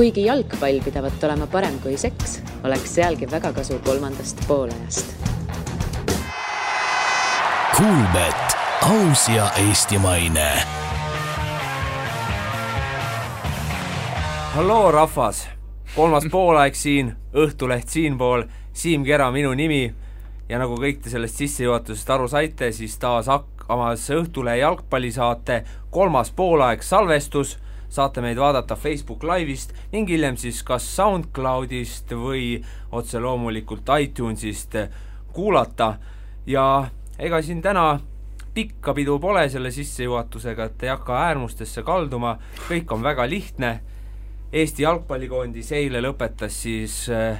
kuigi jalgpall pidavat olema parem kui seks, oleks sealgi väga kasu kolmandast poolajast. Kuulmet, aus ja eestimaine. halloo, rahvas! kolmas poolaeg siin, Õhtuleht siinpool, Siim Kera minu nimi ja nagu kõik te sellest sissejuhatusest aru saite, siis taas hakkamas Õhtulehe jalgpallisaate kolmas poolaeg salvestus saate meid vaadata Facebook Live'ist ning hiljem siis kas SoundCloudist või otse loomulikult iTunesist kuulata. Ja ega siin täna pikka pidu pole selle sissejuhatusega, et ei hakka äärmustesse kalduma, kõik on väga lihtne, Eesti jalgpallikoondis eile lõpetas siis eh,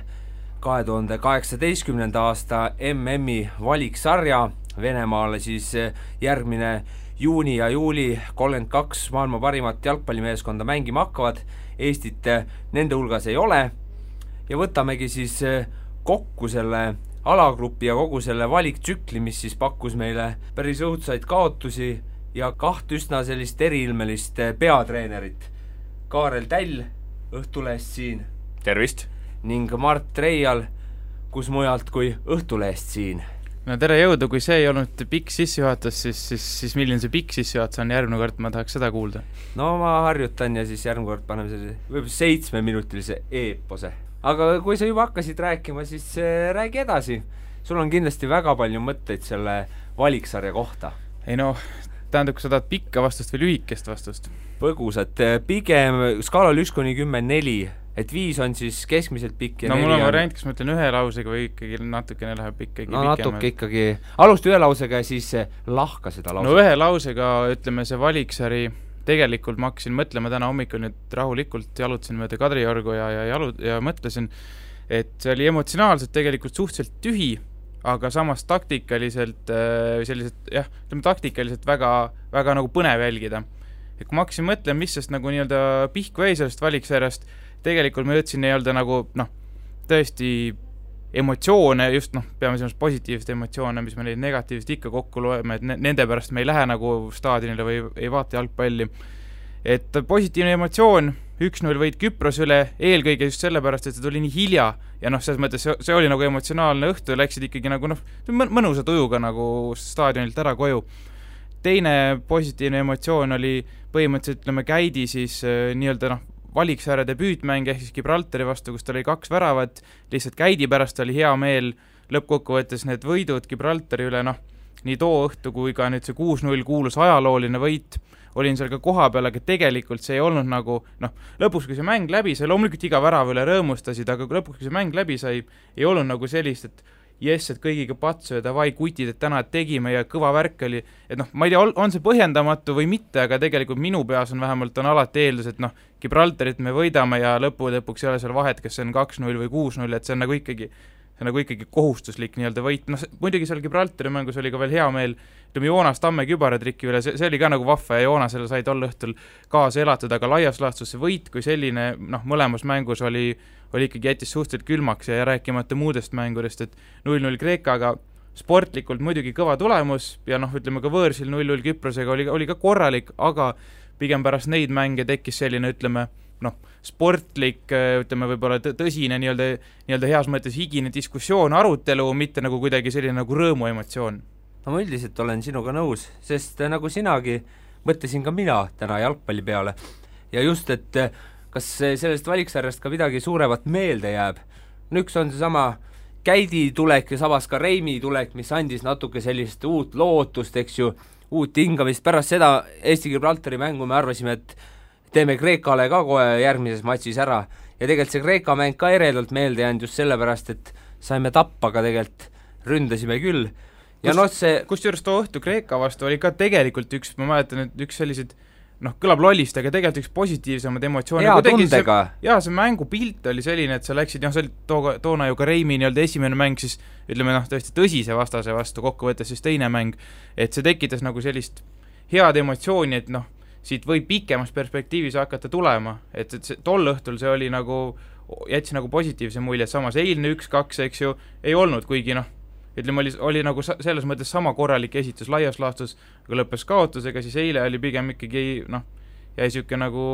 kahe tuhande kaheksateistkümnenda aasta MM-i valiksarja, Venemaale siis eh, järgmine juuni ja juuli kolmkümmend kaks maailma parimat jalgpallimeeskonda mängima hakkavad, Eestit eh, nende hulgas ei ole ja võtamegi siis eh, kokku selle alagrupi ja kogu selle valiktsükli, mis siis pakkus meile päris õudsaid kaotusi ja kaht üsna sellist eriilmelist eh, peatreenerit. Kaarel Täll Õhtulehest siin. tervist! ning Mart Reial, kus mujalt kui Õhtulehest siin no tere jõudu, kui see ei olnud pikk sissejuhatus, siis, siis, siis milline see pikk sissejuhatus on, järgmine kord ma tahaks seda kuulda. no ma harjutan ja siis järgmine kord paneme sellise võib-olla seitsmeminutilise eepose. aga kui sa juba hakkasid rääkima, siis äh, räägi edasi. sul on kindlasti väga palju mõtteid selle valiksarja kohta. ei noh, tähendab, kas sa tahad pikka vastust või lühikest vastust? põgusat, pigem skaalal üks kuni kümme neli et viis on siis keskmiselt pikk ja no mul on variant, kas ma ütlen ühe lausega või ikkagi natukene läheb ikkagi no natuke ikkagi, alusta ühe lausega ja siis lahka seda lause. no ühe lausega ütleme, see valiksari, tegelikult ma hakkasin mõtlema täna hommikul nüüd rahulikult, jalutasin mööda Kadriorgu ja, ja jalu- ja mõtlesin, et see oli emotsionaalselt tegelikult suhteliselt tühi, aga samas taktikaliselt äh, selliselt jah, ütleme taktikaliselt väga, väga nagu põnev jälgida. et kui ma hakkasin mõtlema, mis sest nagu nii-öelda pihku jäi sellest valiksarjast, tegelikult ma jõudsin nii-öelda nagu noh, tõesti emotsioone, just noh, peame silmas positiivseid emotsioone, mis me neid negatiivseid ikka kokku loeme, et ne-, nende pärast me ei lähe nagu staadionile või ei vaata jalgpalli. et positiivne emotsioon, üks-null võit Küprose üle, eelkõige just sellepärast, et see tuli nii hilja ja noh, selles mõttes see, see oli nagu emotsionaalne õhtu, läksid ikkagi nagu noh, mõnusa tujuga nagu staadionilt ära koju. teine positiivne emotsioon oli põhimõtteliselt ütleme, käidi siis äh, nii-öelda noh, valiksääre debüütmäng ehk siis Gibraltari vastu, kus tal oli kaks väravat, lihtsalt käidi pärast oli hea meel, lõppkokkuvõttes need võidud Gibraltari üle, noh, nii too õhtu kui ka nüüd see kuus-null kuulus ajalooline võit, olin seal ka kohapeal, aga tegelikult see ei olnud nagu noh, lõpuks, kui see mäng läbi sai, loomulikult iga värava üle rõõmustasid, aga lõpuks, kui see mäng läbi sai, ei olnud nagu sellist, et jess, et kõigiga patsu ja davai, kutid, et täna tegime ja kõva värk oli, et noh, ma ei tea, on see põhjendamatu või mitte, aga tegelikult minu peas on vähemalt, on alati eeldus, et noh, Gibraltarit me võidame ja lõppude lõpuks ei ole seal vahet, kas see on kaks-null või kuus-null, et see on nagu ikkagi, see on nagu ikkagi kohustuslik nii-öelda võit, noh muidugi seal Gibraltari mängus oli ka veel hea meel, ütleme Joonas Tamme kübaratriki üle, see, see oli ka nagu vahva ja Joonasele sai tol õhtul kaasa elatada, aga laias laastus see võit kui selline noh, mõlemas mängus oli oli ikkagi, jättis suhteliselt külmaks ja, rääkimata muudest mängudest, et null-null Kreekaga sportlikult muidugi kõva tulemus ja noh, ütleme ka võõrsil null-null Küprosega oli, oli ka korralik, aga pigem pärast neid mänge tekkis selline, ütleme, noh, sportlik, ütleme võib-olla tõsine nii-öelda, nii-öelda heas mõttes higine diskussioon, arutelu, mitte nagu kuidagi selline nagu rõõmuemotsioon. no ma üldiselt olen sinuga nõus, sest nagu sinagi, mõtlesin ka mina täna jalgpalli peale ja just, et kas sellest valiksarjast ka midagi suuremat meelde jääb? no üks on seesama Käidi tulek ja samas ka Reimi tulek, mis andis natuke sellist uut lootust, eks ju, uut hingamist, pärast seda Eesti-Gibraltari mängu me arvasime, et teeme Kreekale ka kohe järgmises matšis ära ja tegelikult see Kreeka mäng ka eredalt meelde jäänud just sellepärast, et saime tappa, aga tegelikult ründasime küll. ja noh, see kusjuures too õhtu Kreeka vastu oli ka tegelikult üks, ma mäletan, et üks selliseid noh, kõlab lollist, aga tegelikult üks positiivsemaid emotsioone hea tundega. jaa, see mängupilt oli selline, et sa läksid, noh, see oli too, toona ju ka Reimi nii-öelda esimene mäng siis ütleme noh, tõesti tõsise vastase vastu, kokkuvõttes siis teine mäng, et see tekitas nagu sellist head emotsiooni, et noh, siit võib pikemas perspektiivis hakata tulema, et, et see tol õhtul see oli nagu, jättis nagu positiivse mulje, samas eilne üks-kaks, eks ju, ei olnud, kuigi noh, ütleme, oli, oli nagu sa-, selles mõttes sama korralik esitus laias laastus, aga lõppes kaotusega, siis eile oli pigem ikkagi noh, jäi niisugune nagu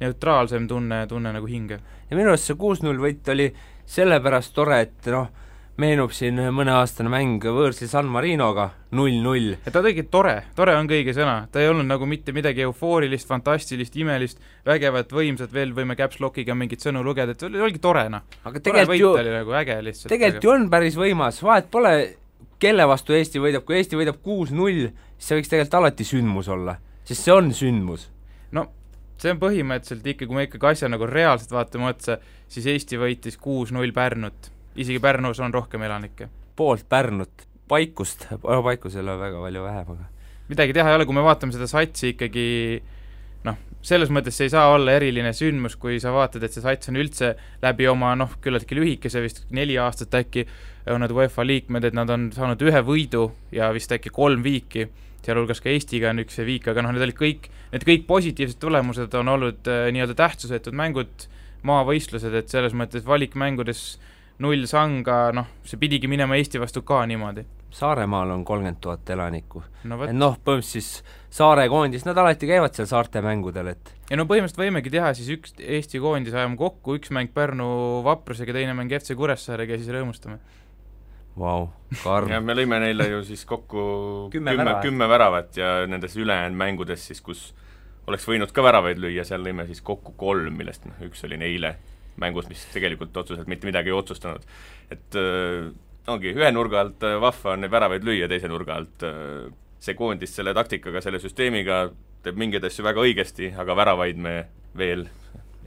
neutraalsem tunne, tunne nagu hinge. ja minu arust see kuus-null võit oli sellepärast tore, et noh, meenub siin mõneaastane mäng võõrsil San Marinoga, null-null. et ta oli tore, tore on ka õige sõna, ta ei olnud nagu mitte midagi eufoorilist, fantastilist, imelist, vägevat, võimsat, veel võime caps lock'iga mingeid sõnu lugeda, et oli, oligi tore noh. aga tegelikult ju, nagu äge lihtsalt. tegelikult ju on päris võimas, vahet pole, kelle vastu Eesti võidab, kui Eesti võidab kuus-null, siis see võiks tegelikult alati sündmus olla, sest see on sündmus. no see on põhimõtteliselt ikka, kui me ikkagi asja nagu reaalselt vaatame otsa, siis Eesti võitis kuus-null Pärnut. Isegi Pärnus on rohkem elanikke. poolt Pärnut, Paikust, no Paikus ei ole väga palju vähem, aga midagi teha ei ole, kui me vaatame seda satsi ikkagi noh, selles mõttes see ei saa olla eriline sündmus, kui sa vaatad, et see sats on üldse läbi oma noh, küllaltki lühikese, vist neli aastat äkki, on nad UEFA liikmed, et nad on saanud ühe võidu ja vist äkki kolm viiki sealhulgas ka Eestiga on üks viik, aga noh, need olid kõik, need kõik positiivsed tulemused on olnud äh, nii-öelda tähtsusetud mängud, maavõistlused, et selles mõttes valikmängudes null sanga, noh, see pidigi minema Eesti vastu ka niimoodi. Saaremaal on kolmkümmend tuhat elanikku no,. et noh, põhimõtteliselt siis Saare koondis, nad alati käivad seal saarte mängudel, et ja no põhimõtteliselt võimegi teha siis üks Eesti koondis ajame kokku, üks mäng Pärnu Vaprusega, teine mäng FC Kuressaarega ja siis rõõmustame Vau, karm. ja me lõime neile ju siis kokku kümme, kümme, kümme väravat ja nendes ülejäänud mängudes siis, kus oleks võinud ka väravaid lüüa, seal lõime siis kokku kolm, millest noh, üks oli eile mängus, mis tegelikult otseselt mitte midagi ei otsustanud. et äh, ongi, ühe nurga alt äh, vahva on neid väravaid lüüa, teise nurga alt äh, see koondis selle taktikaga, selle süsteemiga teeb mingeid asju väga õigesti, aga väravaid me veel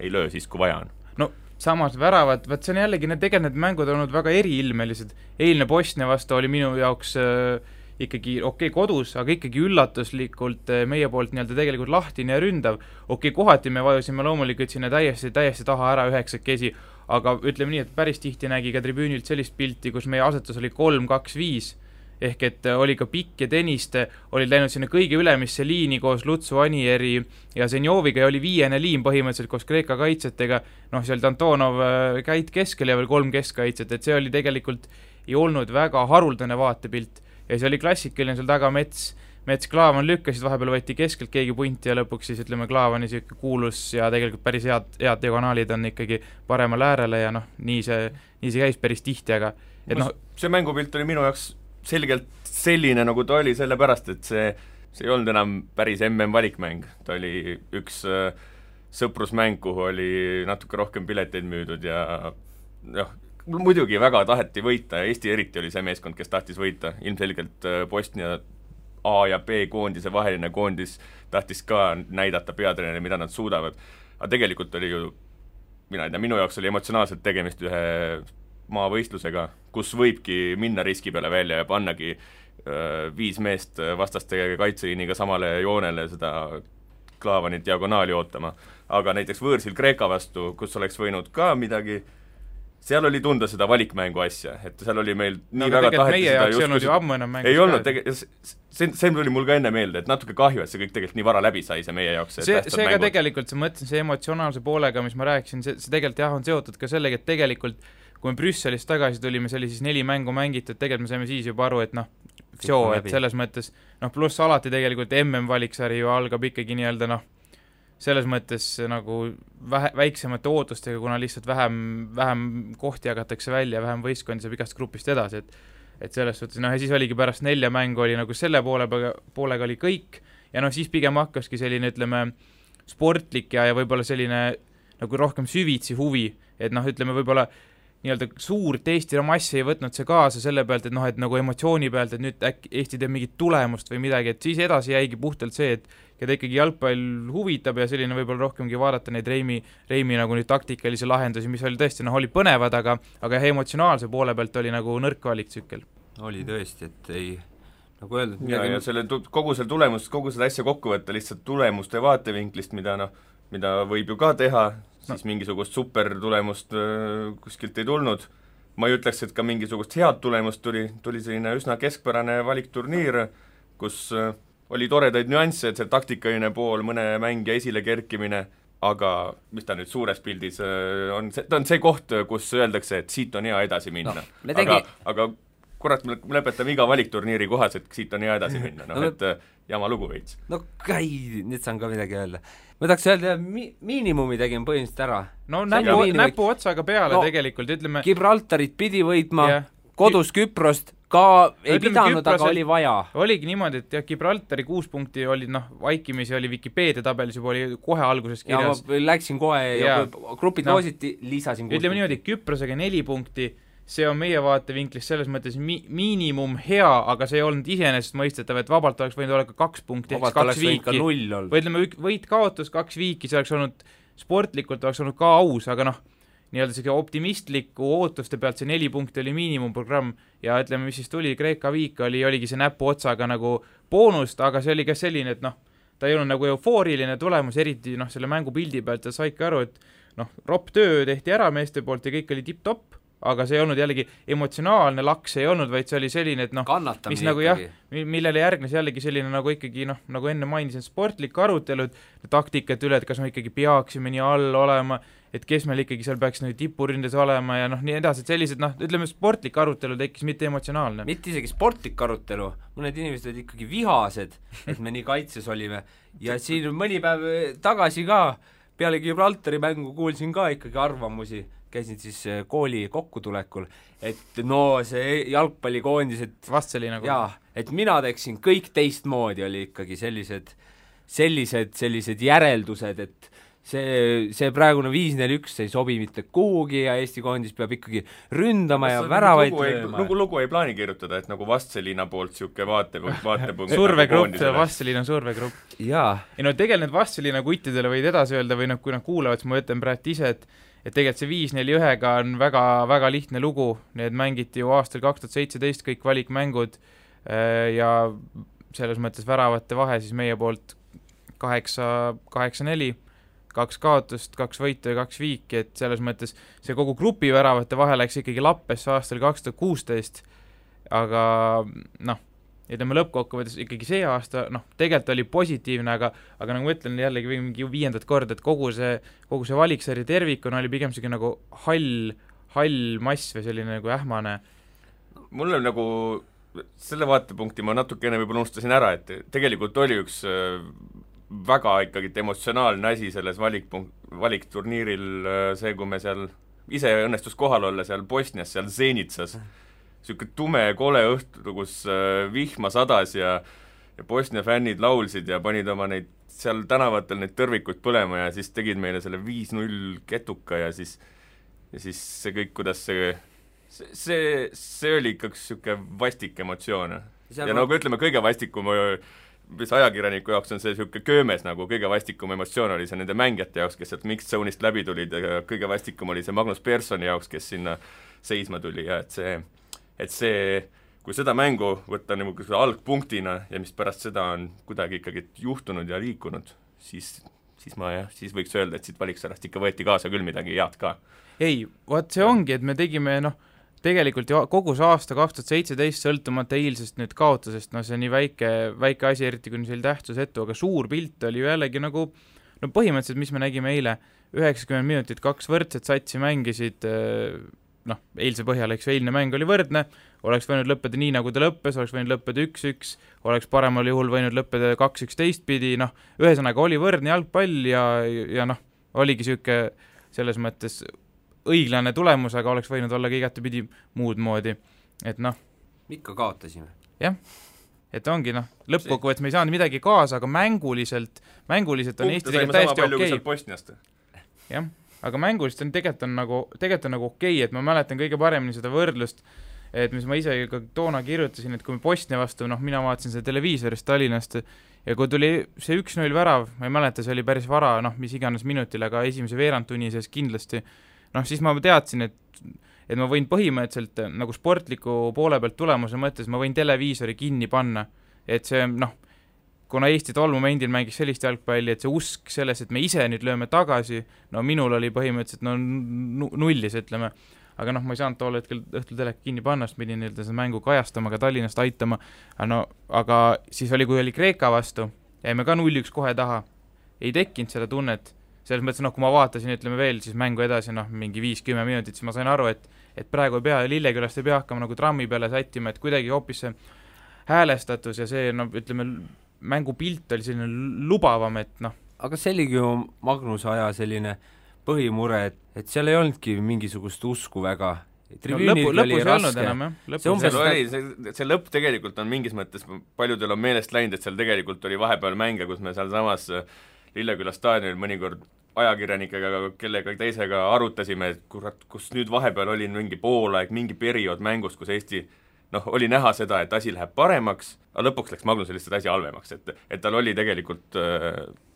ei löö siis, kui vaja on. no samas väravad, vot see on jällegi, need tegelikult need mängud on olnud väga eriilmelised, eilne Bosnia vastu oli minu jaoks äh, ikkagi okei okay, kodus, aga ikkagi üllatuslikult äh, meie poolt nii-öelda tegelikult lahtine ja ründav. okei okay,, kohati me vajusime loomulikult sinna täiesti, täiesti taha ära üheksakesi, aga ütleme nii, et päris tihti nägi ka tribüünilt sellist pilti, kus meie asetus oli kolm, kaks, viis. Ehk et äh, oli ka Pikk ja Tõniste olid läinud sinna kõige ülemisse liini koos Lutsu, Anieri ja Zenjoviga ja oli viiene liin põhimõtteliselt koos Kreeka kaitsjatega, noh, seal Antonov äh, käid keskel ja veel kolm keskkaitset, et see oli tegelikult ei olnud väga haruldane vaatepilt ja see oli klassikaline seal taga Mets, Mets Klaavan lükkasid, vahepeal võeti keskelt keegi punti ja lõpuks siis ütleme, Klaavani niisugune kuulus ja tegelikult päris head, head diagonaalid on ikkagi paremale äärele ja noh, nii see, nii see käis päris tihti, aga et noh see mängupilt oli minu jaoks selgelt selline, nagu ta oli, sellepärast et see, see ei olnud enam päris MM-valikmäng, ta oli üks äh, sõprusmäng, kuhu oli natuke rohkem pileteid müüdud ja noh, muidugi väga taheti võita ja Eesti eriti oli see meeskond, kes tahtis võita, ilmselgelt äh, Bosnia A ja B koondise vaheline koondis tahtis ka näidata peatreenerile, mida nad suudavad. aga tegelikult oli ju, mina ei tea, minu jaoks oli emotsionaalselt tegemist ühe maavõistlusega, kus võibki minna riski peale välja ja pannagi äh, viis meest vastaste kaitseliiniga samale joonele seda Klaavanit diagonaali ootama. aga näiteks võõrsil Kreeka vastu, kus oleks võinud ka midagi seal oli tunda seda valikmängu asja, et seal oli meil no, nii väga taheti seda just ei olnud ju ammu enam mängus ei olnud, tege-, see, see tuli mul ka enne meelde, et natuke kahju, et see kõik tegelikult nii vara läbi sai, see meie jaoks see, see, see ka tegelikult, ma mõtlen, see emotsionaalse poolega, mis ma rääkisin, see, see tegelikult jah, on seotud ka sellega, et tegelikult kui me Brüsselist tagasi tulime, see oli siis neli mängu mängitud, tegelikult me saime siis juba aru, et noh, joo, et selles mõttes noh, pluss alati tegelikult MM-valiksari ju algab ikkagi nii-öelda noh, selles mõttes nagu vähe, väiksemate ootustega, kuna lihtsalt vähem, vähem kohti jagatakse välja, vähem võistkondi saab igast grupist edasi, et et selles suhtes noh, ja siis oligi pärast nelja mängu oli nagu selle poole poolega oli kõik ja noh, siis pigem hakkaski selline, ütleme, sportlik ja, ja võib-olla selline nagu rohkem süvitsi huvi, et noh, ütleme võib-olla nii-öelda suurt Eesti massi ei võtnud see kaasa selle pealt, et noh, et nagu emotsiooni pealt, et nüüd äkki Eesti teeb mingit tulemust või midagi, et siis edasi jäigi puhtalt see, et keda ikkagi jalgpall huvitab ja selline võib-olla rohkemgi vaadata neid Reimi, Reimi nagu nüüd taktikalisi lahendusi, mis oli tõesti noh, olid põnevad, aga aga jah, emotsionaalse poole pealt oli nagu nõrk valiktsükkel. oli tõesti, et ei nagu öeldud ja, ja selle, kogu selle tulemust, kogu seda asja kokku võtta lihtsalt tulemuste vaatevinklist, mida noh, mida võib ju ka teha, siis no. mingisugust supertulemust äh, kuskilt ei tulnud, ma ei ütleks, et ka mingisugust head tulemust tuli, tuli selline üsna keskpärane valikturniir, kus äh, oli toredaid nüansse, et see taktikaline pool, mõne mängija esile kerkimine, aga mis ta nüüd suures pildis äh, on, see, ta on see koht, kus öeldakse, et siit on hea edasi minna no,. Aga, aga kurat, me lõpetame iga valikturniiri kohas, et siit on hea edasi minna, noh No et äh, jama lugu veits. no käi, nüüd saan ka midagi öelda. ma tahaks öelda, mi-, miinimumi tegime põhimõtteliselt ära. no näpu, näpuotsaga peale No, no, tegelikult, ütleme Gibraltarit pidi võitma Jah. kodus Küprost ka ei Ütleme, pidanud, aga oli vaja. oligi niimoodi, et jah, Gibraltari kuus punkti olid noh, vaikimisi oli Vikipeedia tabelis juba oli kohe alguses ja kirjas. ma läksin kohe ja, ja grupid Noh, loositi, lisasin ütleme niimoodi, Küprosega neli punkti, see on meie vaatevinklist selles mõttes mi-, miinimum hea, aga see ei olnud iseenesestmõistetav, et vabalt oleks võinud olla ka kaks punkti ehk siis kaks viiki. või ütleme, võit-kaotus, kaks viiki, see oleks olnud, sportlikult oleks olnud ka aus, aga noh, nii-öelda sellise optimistliku ootuste pealt see neli punkti oli miinimumprogramm ja ütleme, mis siis tuli, Kreeka viik oli, oligi see näpuotsaga nagu boonust, aga see oli ka selline, et noh, ta ei olnud nagu eufooriline tulemus, eriti noh, selle mängupildi pealt ja saidki aru, et noh, ropp töö tehti ära meeste poolt ja kõik oli tipp-topp, aga see ei olnud jällegi emotsionaalne laks ei olnud, vaid see oli selline, et noh, mis nagu jah, ikkagi. mi- millele järgnes jällegi selline nagu ikkagi noh, nagu enne mainisin, sportlik arutelud taktikate üle, et kas me ikkagi peaksime nii all olema, et kes meil ikkagi seal peaks nagu tipuründes olema ja noh, nii edasi, et sellised noh, ütleme sportlik arutelu tekkis, mitte emotsionaalne. mitte isegi sportlik arutelu, mõned inimesed olid ikkagi vihased, et me nii kaitses olime ja siin mõni päev tagasi ka peale Gibraltari mängu kuulsin ka ikkagi arvamusi, käisin siis äh, kooli kokkutulekul, et no see jalgpallikoondised vast oli nagu jaa, et mina teeksin kõik teistmoodi, oli ikkagi sellised, sellised, sellised järeldused, et see, see praegune viis-neli-üks ei sobi mitte kuhugi ja Eesti koondis peab ikkagi ründama ja väravaid lööma. nagu lugu ei plaani kirjutada, et nagu Vastseliina poolt niisugune vaatepunkt, vaatepunkt survegrupp, Vastseliina survegrupp. ei no tegelikult need Vastseliina kuttidele võid edasi öelda või noh, kui nad kuulavad, siis ma ütlen praegu ise, et et tegelikult see viis-neli-ühega on väga, väga lihtne lugu, need mängiti ju aastal kaks tuhat seitseteist kõik valikmängud äh, ja selles mõttes väravate vahe siis meie poolt kaheksa, kaheksa-neli, kaks kaotust, kaks võitu ja kaks viiki, et selles mõttes see kogu grupi väravate vahe läks ikkagi lappesse aastal kaks tuhat kuusteist, aga noh, ütleme lõppkokkuvõttes ikkagi see aasta noh, tegelikult oli positiivne, aga aga nagu ma ütlen jällegi mingi viiendat korda, et kogu see, kogu see valiksari tervikuna oli pigem niisugune nagu hall, hall mass või selline nagu ähmane. Mul on nagu selle vaatepunkti ma natukene võib-olla unustasin ära, et tegelikult oli üks äh, väga ikkagi emotsionaalne asi selles valikpunkt, valikturniiril äh, see, kui me seal, ise õnnestus kohal olla seal Bosnias, seal Zenitsas, niisugune tume kole õhtu, kus äh, vihma sadas ja ja Bosnia fännid laulsid ja panid oma neid seal tänavatel neid tõrvikuid põlema ja siis tegid meile selle viis-null ketuka ja siis ja siis see kõik, kuidas see see, see, see oli ikka üks niisugune vastik emotsioon. ja ma... nagu ütleme, kõige vastikum mis ajakirjaniku jaoks on see niisugune köömes nagu kõige vastikum emotsioon oli see nende mängijate jaoks, kes sealt mixed zone'ist läbi tulid ja kõige vastikum oli see Magnus Personi jaoks, kes sinna seisma tuli ja et see, et see kui seda mängu võtta niisuguse algpunktina ja mis pärast seda on kuidagi ikkagi juhtunud ja liikunud, siis, siis ma jah, siis võiks öelda, et siit valiksarjast ikka võeti kaasa küll midagi head ka. ei, vot see ongi, et me tegime noh, tegelikult ju kogu see aasta kaks tuhat seitseteist, sõltumata eilsest nüüd kaotusest, noh see nii väike, väike asi, eriti kui selle tähtsusetu, aga suur pilt oli ju jällegi nagu no põhimõtteliselt, mis me nägime eile, üheksakümmend minutit, kaks võrdset satsi mängisid, noh, eilse põhjal, eks ju, eilne mäng oli võrdne, oleks võinud lõppeda nii, nagu ta lõppes, oleks võinud lõppeda üks-üks, oleks paremal juhul võinud lõppeda kaks-üks teistpidi, noh, ühesõnaga oli võrdne jalgpall ja, ja noh, oligi niisugune selles mõttes õiglane tulemus, aga oleks võinud olla ka igatepidi muud moodi, et noh. ikka kaotasime. jah, et ongi noh, lõppkokkuvõttes me ei saanud midagi kaasa, aga mänguliselt, mänguliselt on Eesti tegelikult täiesti okei. okay.. jah, aga mänguliselt on tegelikult on nagu, tegelikult on nagu okei okay,, et ma mäletan kõige paremini seda võrdlust, et mis ma ise ka toona kirjutasin, et kui me Bosnia vastu, noh, mina vaatasin seda televiisorist Tallinnast ja kui tuli see üks-null värav, ma ei mäleta, see oli päris vara, noh, mis iganes minutil, aga esimese veerandtunni sees kindlasti, noh, siis ma teadsin, et et ma võin põhimõtteliselt nagu sportliku poole pealt tulemuse mõttes, ma võin televiisori kinni panna. et see noh, kuna Eesti tol momendil mängis sellist jalgpalli, et see usk selles, et me ise nüüd lööme tagasi, no minul oli põhimõtteliselt no nullis, ütleme. aga noh, ma ei saanud tol hetkel õhtul teleka kinni panna, sest pidin nii-öelda seda mängu kajastama, ka Tallinnast aitama, no aga siis oli, kui oli Kreeka vastu, jäime ka null-üks kohe taha. ei tekkinud seda tunnet selles mõttes noh, kui ma vaatasin, ütleme veel siis mängu edasi noh, mingi viis-kümme minutit, siis ma sain aru, et et praegu ei pea, Lillekülast ei pea hakkama nagu trammi peale sättima, et kuidagi hoopis see häälestatus ja see no ütleme, mängupilt oli selline lubavam, et noh, aga see oligi ju Magnuse aja selline põhimure, et, et seal ei olnudki mingisugust usku väga. no lõpu, lõpus ei olnud enam jah, See umbes oli, see, see lõpp tegelikult on mingis mõttes, paljudel on meelest läinud, et seal tegelikult oli vahepeal mänge, kus me sealsamas Lilleküla staadionil mõnikord ajakirjanikega, kellega teisega arutasime, et kurat, kus nüüd vahepeal oli mingi poolaeg, mingi periood mängus, kus Eesti noh, oli näha seda, et asi läheb paremaks, aga lõpuks läks Magnusel lihtsalt asi halvemaks, et et tal oli tegelikult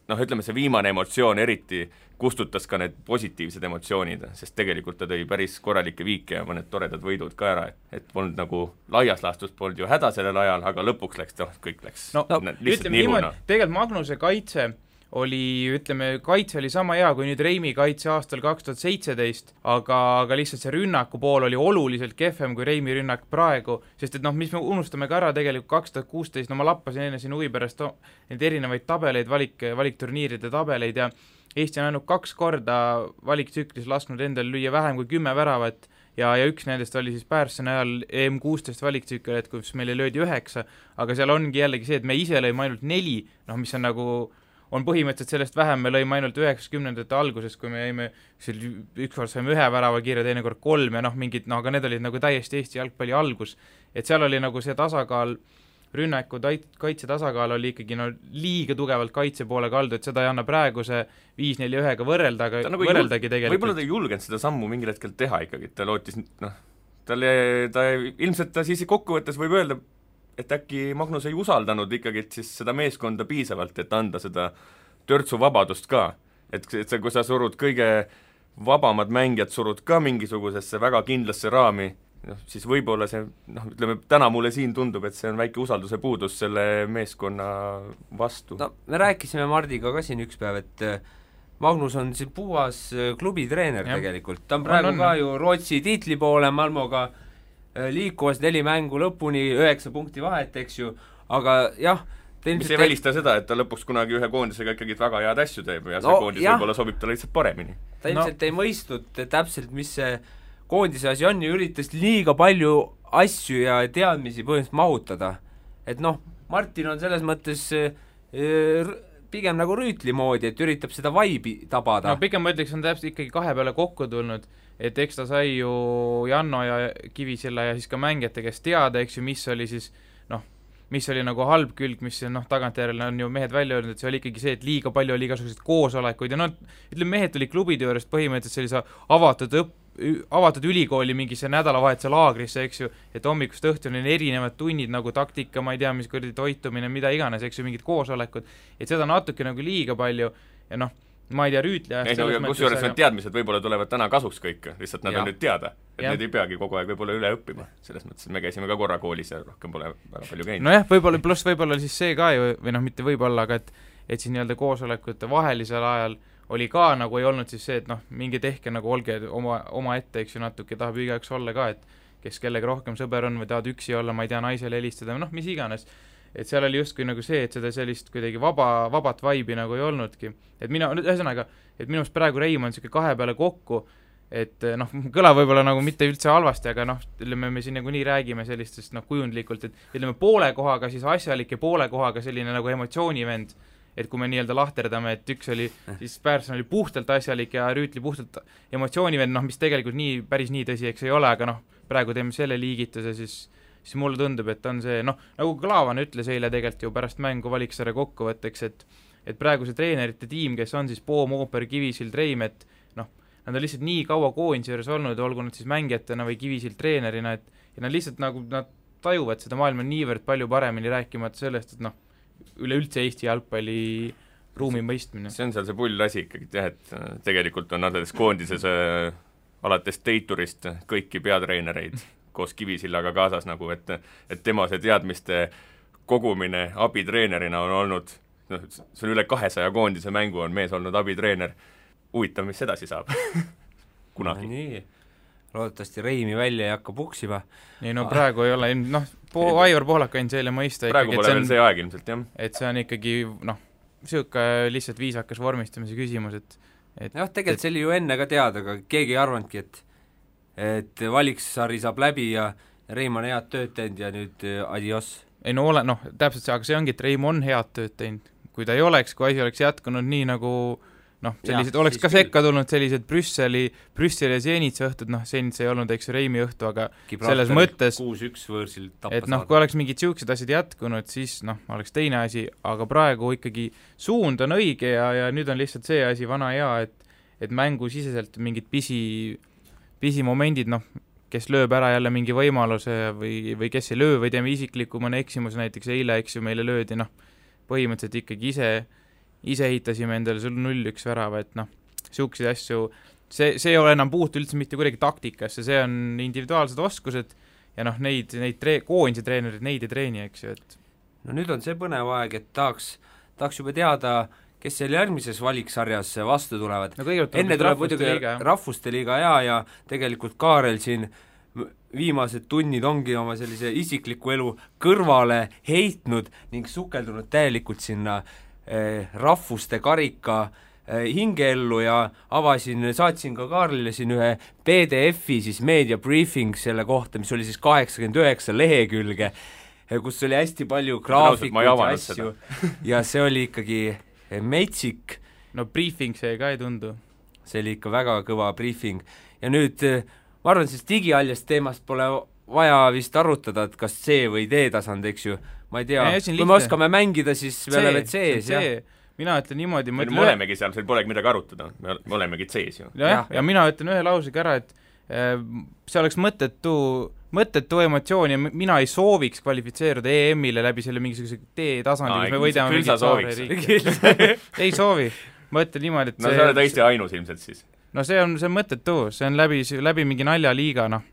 noh, ütleme see viimane emotsioon eriti kustutas ka need positiivsed emotsioonid, sest tegelikult ta tõi päris korralikke viike ja mõned toredad võidud ka ära, et et polnud nagu laias laastus polnud ju häda sellel ajal, aga lõpuks läks, noh, kõik läks no, no ütleme niimoodi, tegelikult Magnuse kaitse oli, ütleme, kaitse oli sama hea kui nüüd Reimi kaitse aastal kaks tuhat seitseteist, aga, aga lihtsalt see rünnaku pool oli oluliselt kehvem kui Reimi rünnak praegu, sest et noh, mis me unustame ka ära tegelikult kaks tuhat kuusteist, no ma lappasin enne siin huvi pärast neid erinevaid tabeleid, valik, valikturniiride tabeleid ja Eesti on ainult kaks korda valiktsüklis lasknud endale lüüa vähem kui kümme väravat ja, ja üks nendest oli siis Pärssoni ajal EM kuusteist valiktsükkel, et kus meile löödi üheksa, aga seal ongi jällegi see, et me ise lõime ainult neli, noh mis on nagu on põhimõtteliselt sellest vähem, me lõime ainult üheksakümnendate alguses, kui me jäime, ükskord saime ühe värava kirja, teinekord kolm ja noh, mingid, no aga need olid nagu täiesti Eesti jalgpalli algus. et seal oli nagu see tasakaal, rünnaku tait-, kaitse tasakaal oli ikkagi no liiga tugevalt kaitse poole kaldu, et seda ei anna praeguse viis-neli-ühega võrrelda, aga nagu võrreldagi tegelikult. võib-olla ta ei julgenud seda sammu mingil hetkel teha ikkagi, et ta lootis noh, talle, ta ilmselt ta siis kokkuvõttes võib öelda, et äkki Magnus ei usaldanud ikkagi siis seda meeskonda piisavalt, et anda seda törtsuvabadust ka. et, et sa, kui sa surud kõige vabamad mängijad, surud ka mingisugusesse väga kindlasse raami, noh, siis võib-olla see noh, ütleme täna mulle siin tundub, et see on väike usalduse puudus selle meeskonna vastu. no me rääkisime Mardiga ka siin üks päev, et äh, Magnus on siin puhas äh, klubitreener Jah. tegelikult, ta on praegu On, on. ka ju Rootsi tiitli poole Malmoga äh, liikumas neli mängu lõpuni, üheksa punkti vahet, eks ju, aga jah, mis ei välista seda, et ta lõpuks kunagi ühe koondisega ikkagi väga head asju teeb ja see No koondis võib-olla sobib talle lihtsalt paremini. ta ilmselt no. ei mõistnud täpselt, mis see koondise asi on ja üritas liiga palju asju ja teadmisi põhimõtteliselt mahutada. et noh, Martin on selles mõttes äh, pigem nagu rüütli moodi, et üritab seda vaibi tabada. No pigem ma ütleks, on täpselt ikkagi kahe peale kokku tulnud, et eks ta sai ju Janno ja Kivisilla ja siis ka mängijate käest teada, eks ju, mis oli siis noh, mis oli nagu halb külg, mis noh, tagantjärele on ju mehed välja öelnud, et see oli ikkagi see, et liiga palju oli igasuguseid koosolekuid ja noh, ütleme, mehed tulid klubide juurest põhimõtteliselt sellise avatud õpp-, avatud ülikooli mingisse nädalavahetuse laagrisse, eks ju, et hommikust õhtuni on erinevad tunnid nagu taktika, ma ei tea, mis kuradi toitumine, mida iganes, eks ju, mingid koosolekud, et seda natuke nagu liiga palju ja noh, ma ei tea, Rüütli ajast ei no ja mõttes, kusjuures aga- need teadmised võib-olla tulevad täna kasuks kõik, lihtsalt nad Jah. on nüüd teada. et Jah. need ei peagi kogu aeg võib-olla üle õppima, selles mõttes, et me käisime ka korra koolis ja rohkem pole väga palju käinud. nojah, võib-olla, pluss võib-olla siis see ka ju, või noh, mitte võib-olla, aga et et siis nii-öelda koosolekute vahelisel ajal oli ka nagu ei olnud siis see, et noh, minge tehke nagu olge oma, omaette, eks ju, natuke tahab ju igaüks olla ka, et kes kellega rohkem sõber on või tahavad üksi olla, ma ei tea, naisele helistada, noh, mis iganes. et seal oli justkui nagu see, et seda sellist kuidagi vaba, vabat vaibi nagu ei olnudki. et mina, ühesõnaga, et minu arust praegu Reim on niisugune kahe peale kokku, et noh, kõlab võib-olla nagu mitte üldse halvasti, aga noh, ütleme, me siin nagunii räägime sellistest noh, kujundlikult, et ütleme, poole kohaga siis asjalik ja poole kohaga selline nagu emotsioonivend, et kui me nii-öelda lahterdame, et üks oli siis Pärson oli puhtalt asjalik ja Rüütli puhtalt emotsioonivend, noh, mis tegelikult nii, päris nii tõsi, eks ei ole, aga noh, praegu teeme selle liigituse, siis siis mulle tundub, et on see noh, nagu Klaavan ütles eile tegelikult ju pärast mängu Valiksarja kokkuvõtteks, et et praegu see treenerite tiim, kes on siis Poom, Ooper, Kivisild, Reim, et noh, nad on lihtsalt nii kaua koondise juures olnud, olgu nad siis mängijatena või Kivisild treenerina, et ja nad lihtsalt nagu, nad tajuvad seda maailma niivõrd palju paremini, rääkimata sellest, et noh, üleüldse Eesti jalgpalli ruumi mõistmine. see on seal see pull asi ikkagi jah, et äh, tegelikult on alles koondises äh, alates Teiturist kõiki peatreenereid koos Kivisillaga kaasas nagu, et et tema see teadmiste kogumine abitreenerina on olnud noh, see on üle kahesaja koondise mängu on mees olnud abitreener, huvitav, mis edasi saab kunagi. nii, loodetavasti Reimi välja ei hakka puksima. ei no praegu ei ole, noh, Po-, Aivar Pohlak andis eile mõista praegu ikkagi, pole et veel see aeg ilmselt, jah. et see on ikkagi noh, niisugune lihtsalt viisakas vormistamise küsimus, et et jah, tegelikult see oli ju enne ka teada, aga keegi ei arvanudki, et et valiksari saab läbi ja Reimar on head tööd teinud ja nüüd eh, adios. ei no ole, noh, täpselt see, aga see ongi, et Reimo on head tööd teinud. kui ta ei oleks, kui asi oleks jätkunud nii, nagu noh, sellised, oleks ka küll. sekka tulnud sellised Brüsseli, Brüsseli ja Zenitsa õhtud, noh, Zenits ei olnud, eks ju, Reimi õhtu, aga Selles mõttes- kuus-üks võõrsil tappa et noh, kui oleks mingid niisugused asjad jätkunud, siis noh, oleks teine asi, aga praegu ikkagi suund on õige ja, ja nüüd on lihtsalt see asi vana hea, et et mängusiseselt mingid pisi, pisimomendid, noh, kes lööb ära jälle mingi võimaluse või, või kes ei löö või teeme isikliku mõne eksimuse, näiteks eile, eks ju, meile löödi noh, põhimõtteliselt ikkagi ise, ise ehitasime endale sul null-üks värava, et noh, niisuguseid asju, see, see ei ole enam puutu üldse mitte kuidagi taktikasse, see on individuaalsed oskused ja noh, neid, neid tre-, koondise treenerid neid ei treeni, eks ju, et no nüüd on see põnev aeg, et tahaks, tahaks juba teada, kes seal järgmises valiksarjas vastu tulevad. no enne tuleb muidugi. Rahvuste Liiga ja, ja tegelikult Kaarel siin viimased tunnid ongi oma sellise isikliku elu kõrvale heitnud ning sukeldunud täielikult sinna eh, rahvuste karika eh, hingeellu ja avasin, saatsin ka Kaarlile siin ühe PDF-i siis meedia briefing selle kohta, mis oli siis kaheksakümmend üheksa lehekülge, kus oli hästi palju graafikuid ja asju. ja see oli ikkagi eh, metsik. No briefing see ka ei tundu. see oli ikka väga kõva briifing ja nüüd eh, ma arvan, sellest digihaljast teemast pole vaja vist arutada, et kas C või D tasand, eks ju, ma ei tea kui me oskame mängida, siis me oleme C-s, jah. mina ütlen niimoodi, ma me ütlen ühe, olemegi seal, seal polegi midagi arutada, me me olemegi sees ju. jah jah., ja mina ütlen ühe lausega ära, et äh, see oleks mõttetu, mõttetu emotsioon ja mina ei sooviks kvalifitseeruda EM-ile läbi selle mingisuguse D-tasandi Aa, kus me võidame küll sa sooviks. ei soovi, ma ütlen niimoodi, et no sa oled Eesti ainus ilmselt siis. no see on, see on mõttetu, see on läbi, läbi mingi naljaliiga, noh,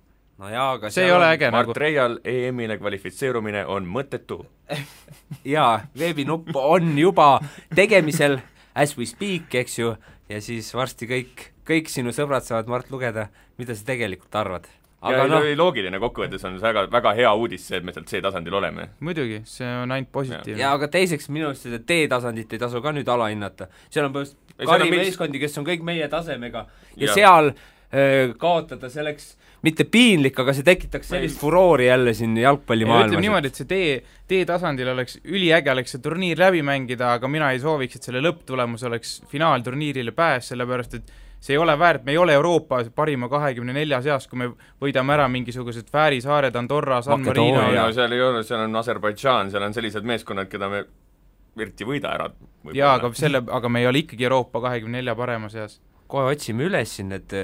no jaa, aga see ei ole äge Mart nagu, Reial EM-ile kvalifitseerumine on mõttetu. jaa, veebinupp on juba tegemisel as we speak, eks ju, ja siis varsti kõik, kõik sinu sõbrad saavad Mart lugeda, mida sa tegelikult arvad. aga aga noh, loogiline kokkuvõttes on see väga, väga hea uudis see, et me sealt C-tasandil oleme. muidugi, see on ainult positiivne ja. aga teiseks minu arust seda D-tasandit ei tasu ka nüüd alahinnata, seal on põhimõtteliselt miks- karimeeskondi, kes on kõik meie tasemega ja, Jaa. seal kaotada, see oleks mitte piinlik, aga see tekitaks sellist furoori jälle siin ütleme jalgpallimaailmas. niimoodi, et see D, D-tasandil oleks üliäge oleks see turniir läbi mängida, aga mina ei sooviks, et selle lõpptulemus oleks finaalturniirile pääs, sellepärast et see ei ole väärt, me ei ole Euroopa parima kahekümne nelja seas, kui me võidame ära mingisugused Fääri saared, Andorra, San. Marino no ja seal ei ole, seal on Aserbaidžaan, seal on sellised meeskonnad, keda me eriti ei võida ära. jaa, aga selle, aga me ei ole ikkagi Euroopa kahekümne nelja parema seas. kohe otsime üles siin need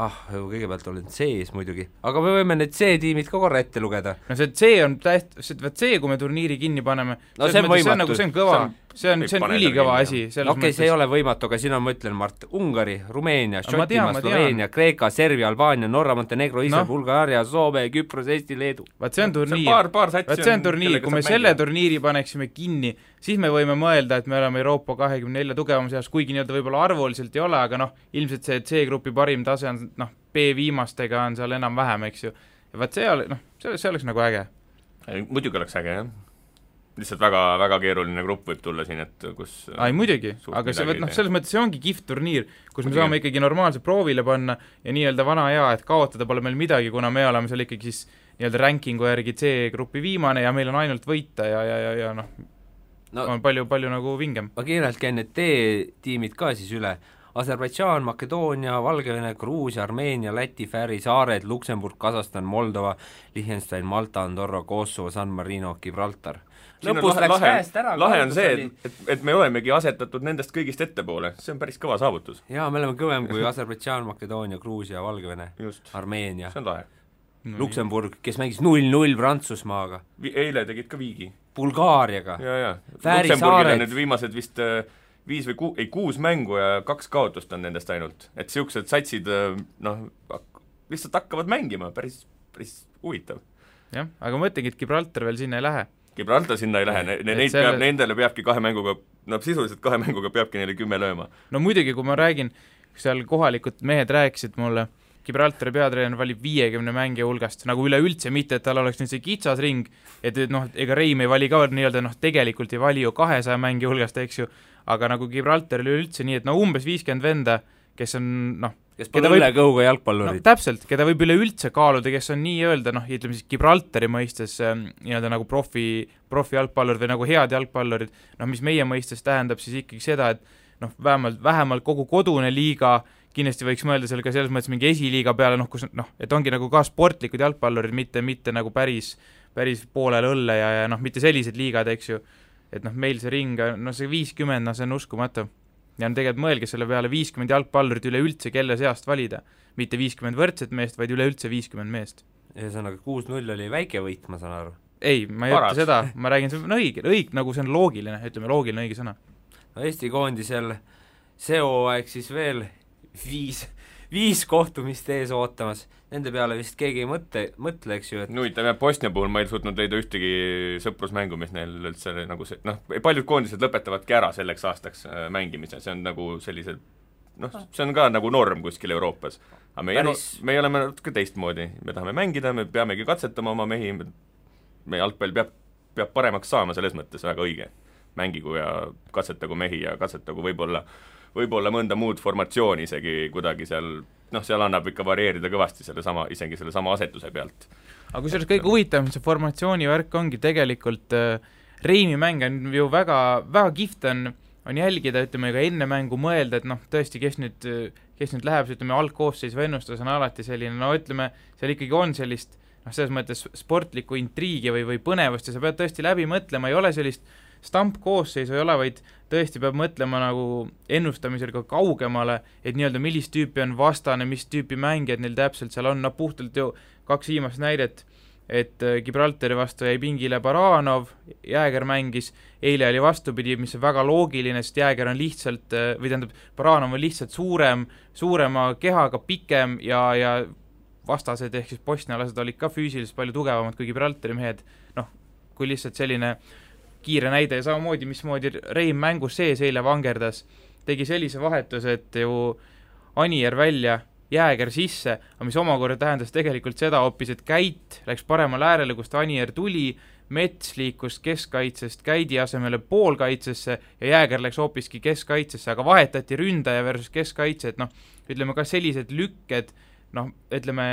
ah, kõigepealt olen sees muidugi, aga me võime need C-tiimid ka korra ette lugeda. no see C on täht-, see, vot see, kui me turniiri kinni paneme, No see on see on võimatu. nagu, see on kõva See on-, see on, ülikõva asi, okei okay,, see ei ole võimatu, aga siin on, ma ütlen, Mart, Ungari, Rumeenia, Šotimaa. Sloveenia, Kreeka, Serbia, Albaania, Norra, Montenegro, Iisrael no., Bulgaaria, Soome, Küpros, Eesti, Leedu. vaat see on turniir. paar, paar vaat see on turniir, kui me selle turniiri paneksime kinni, siis me võime mõelda, et me oleme Euroopa kahekümne nelja tugevama seas, kuigi nii-öelda võib-olla arvuliselt ei ole, aga noh, ilmselt see C-grupi parim tase on noh, B viimastega on seal enam-vähem, eks ju. ja vaat see ole, noh, see, see oleks nagu äge. muidugi oleks äge, jah. Lihtsalt väga, väga keeruline grupp võib tulla siin, et kus ai muidugi, suurt aga see, noh, ei selles mõttes see ongi kihvt turniir, kus me Muidugi. saame ikkagi normaalselt proovile panna ja nii-öelda vana hea, et kaotada pole meil midagi, kuna me oleme seal ikkagi siis nii-öelda rankingu järgi C-grupi viimane ja meil on ainult võita ja, ja, ja, ja noh, no on palju, palju nagu vingem. ma kiirelt käin need D-tiimid ka siis üle. Aserbaidžaan, Makedoonia, Valgevene, Gruusia, Armeenia, Läti, Fääri saared, Luksemburg, Kasahstan, Moldova, Liechtenstein, Malta, Andorra, Kosovo, San Marino, Gibraltar. Lõpus lahe- läks lahe- käest ära. lahe on see, et, et, et me olemegi asetatud nendest kõigist ettepoole, see on päris kõva saavutus. jaa, me oleme kõvem kui Aserbaidžaan, Makedoonia, Gruusia, Valgevene, Armeenia see, on lahe. Luksemburg, kes mängis null-null Prantsusmaaga, eile tegid ka viigi. Bulgaariaga, Luksemburgil on nüüd viimased vist äh, viis või ku-, ei kuus mängu ja kaks kaotust on nendest ainult. et niisugused satsid äh, noh, lihtsalt hakkavad mängima, päris, päris huvitav. jah, aga ma mõtlengi, et Gibraltar veel sinna ei lähe. Gibraltar sinna ei lähe, Et neid selle- peab, nendele peabki kahe mänguga, no sisuliselt kahe mänguga peabki neile kümme lööma. no muidugi, kui ma räägin, seal kohalikud mehed rääkisid mulle, Gibraltari peatreener valib viiekümne mängija hulgast, nagu üleüldse, mitte et tal oleks nüüd see kitsas ring, et, et noh, ega Reim ei vali ka nii-öelda noh, tegelikult ei vali ju kahesaja mängija hulgast, eks ju, aga nagu Gibraltaril üleüldse nii, et no umbes viiskümmend venda, kes on noh, kes pole võib- õlekõuga no jalgpallurid. no,. täpselt, keda võib üleüldse kaaluda, kes on nii-öelda noh, ütleme siis Gibraltari mõistes ähm, nii-öelda nagu profi, profijalgpallurid või nagu head jalgpallurid, noh mis meie mõistes tähendab siis ikkagi seda, et noh, vähemalt, vähemalt kogu kodune liiga kindlasti võiks mõelda seal ka selles mõttes mingi esiliiga peale, noh kus noh, et ongi nagu ka sportlikud jalgpallurid, mitte, mitte nagu päris, päris poolel õlle ja, ja noh, mitte sellised liigad, eks ju, et noh, meil see ring, no see viiskümmend, no see on uskumatu ja no tegelikult mõelge selle peale, viiskümmend jalgpallurit üleüldse, kelle seast valida. mitte viiskümmend võrdset meest, vaid üleüldse viiskümmend meest. ühesõnaga kuus-null oli väike võit, ma saan aru. ei, ma ei ütle seda, ma räägin, see on õige, õig-, nagu see on loogiline, ütleme loogiline õige sõna. no Eesti koondisel see hooaeg siis veel viis, viis kohtumist ees ootamas, nende peale vist keegi ei mõtle, mõtle, eks ju, et huvitav jah, Bosnia puhul ma ei suutnud leida ühtegi sõprusmängu, mis neil üldse nagu see noh, paljud koondised lõpetavadki ära selleks aastaks äh, mängimise, see on nagu sellised noh, see on ka nagu norm kuskil Euroopas. aga meie Päris-, me oleme natuke teistmoodi, me tahame mängida, me peamegi katsetama oma mehi, meie jalgpall peab, peab paremaks saama, selles mõttes väga õige. mängigu ja katsetagu mehi ja katsetagu võib-olla, võib-olla mõnda muud formatsiooni isegi kuidagi seal noh, seal annab ikka varieerida kõvasti sellesama, isegi sellesama asetuse pealt. Aga kusjuures kõige huvitavam see formatsiooni värk ongi tegelikult äh, Reimi mäng on ju väga, väga kihvt on, on jälgida, ütleme ka enne mängu mõelda, et noh, tõesti, kes nüüd, kes nüüd läheb, ütleme algkoosseisu ennustus on alati selline, no ütleme, seal ikkagi on sellist noh, selles mõttes sportlikku intriigi või, või põnevust ja sa pead tõesti läbi mõtlema, ei ole sellist stampkoosseisu ei ole, vaid tõesti peab mõtlema nagu ennustamisel ka kaugemale, et nii-öelda millist tüüpi on vastane, mis tüüpi mängijad neil täpselt seal on, noh puhtalt ju kaks viimast näidet, et äh, Gibraltari vastu jäi pingile Baranov, Jääger mängis, eile oli vastupidi, mis on väga loogiline, sest Jääger on lihtsalt, või tähendab, Baranov on lihtsalt suurem, suurema kehaga, pikem ja, ja vastased ehk siis bosnialased olid ka füüsiliselt palju tugevamad kui Gibraltari mehed, noh, kui lihtsalt selline kiire näide ja samamoodi, mismoodi Reim mängus sees eile vangerdas, tegi sellise vahetuse, et ju Anier välja, Jääger sisse, aga mis omakorda tähendas tegelikult seda hoopis, et Käit läks paremale äärele, kust Anier tuli, Mets liikus keskkaitsest Käidi asemele poolkaitsesse ja Jääger läks hoopiski keskkaitsesse, aga vahetati ründaja versus keskkaitse, et noh, ütleme ka sellised lükked, noh, ütleme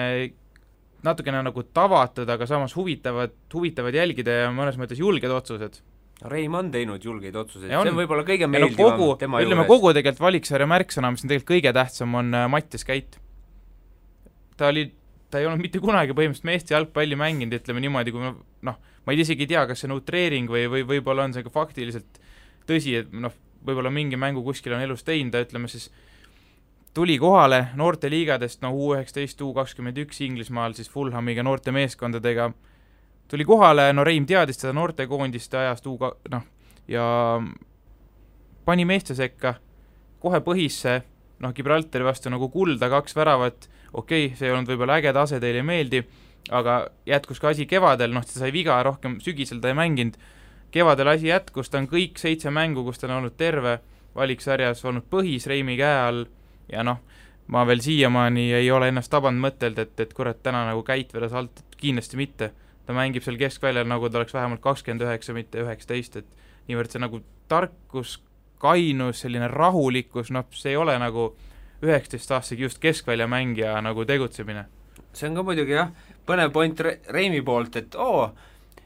natukene nagu tavatud, aga samas huvitavad, huvitavad jälgida ja mõnes mõttes julged otsused. Reim on teinud julgeid otsuseid, see on võib-olla kõige ja no meeldivam kogu, tema ütleme juures. kogu tegelikult valiksarja märksõna, mis on tegelikult kõige tähtsam, on äh, Mattias Käit. ta oli, ta ei olnud mitte kunagi põhimõtteliselt meeste jalgpalli mänginud, ütleme niimoodi, kui noh, ma ei isegi ei tea, kas see on utreering või, või võib-olla on see ka faktiliselt tõsi, et noh, võib-olla mingi mängu kuskil on elus teinud, ta ütleme siis tuli kohale noorteliigadest, no U üheksateist, U kakskümmend üks Inglismaal siis Fulhamiga noortemeeskondadega, tuli kohale, no Reim teadis seda noortekoondiste ajast noh, ja pani meeste sekka kohe põhisse, noh, Gibraltari vastu nagu kulda kaks väravat, okei okay,, see ei olnud võib-olla äge tase, teile ei meeldi, aga jätkus ka asi kevadel, noh, ta sai viga rohkem, sügisel ta ei mänginud, kevadel asi jätkus, ta on kõik seitse mängu, kus ta on olnud terve, valiksarjas olnud põhis Reimi käe all ja noh, ma veel siiamaani ei ole ennast tabanud mõttelt, et, et kurat, täna nagu Käit vedas alt, kindlasti mitte. Ta mängib seal keskväljal, nagu ta oleks vähemalt kakskümmend üheksa, mitte üheksateist, et niivõrd see nagu tarkus, kainus, selline rahulikkus, noh, see ei ole nagu üheksateistaastase just keskväljamängija nagu tegutsemine. see on ka muidugi jah, põnev point Re- Reimi poolt, et oo,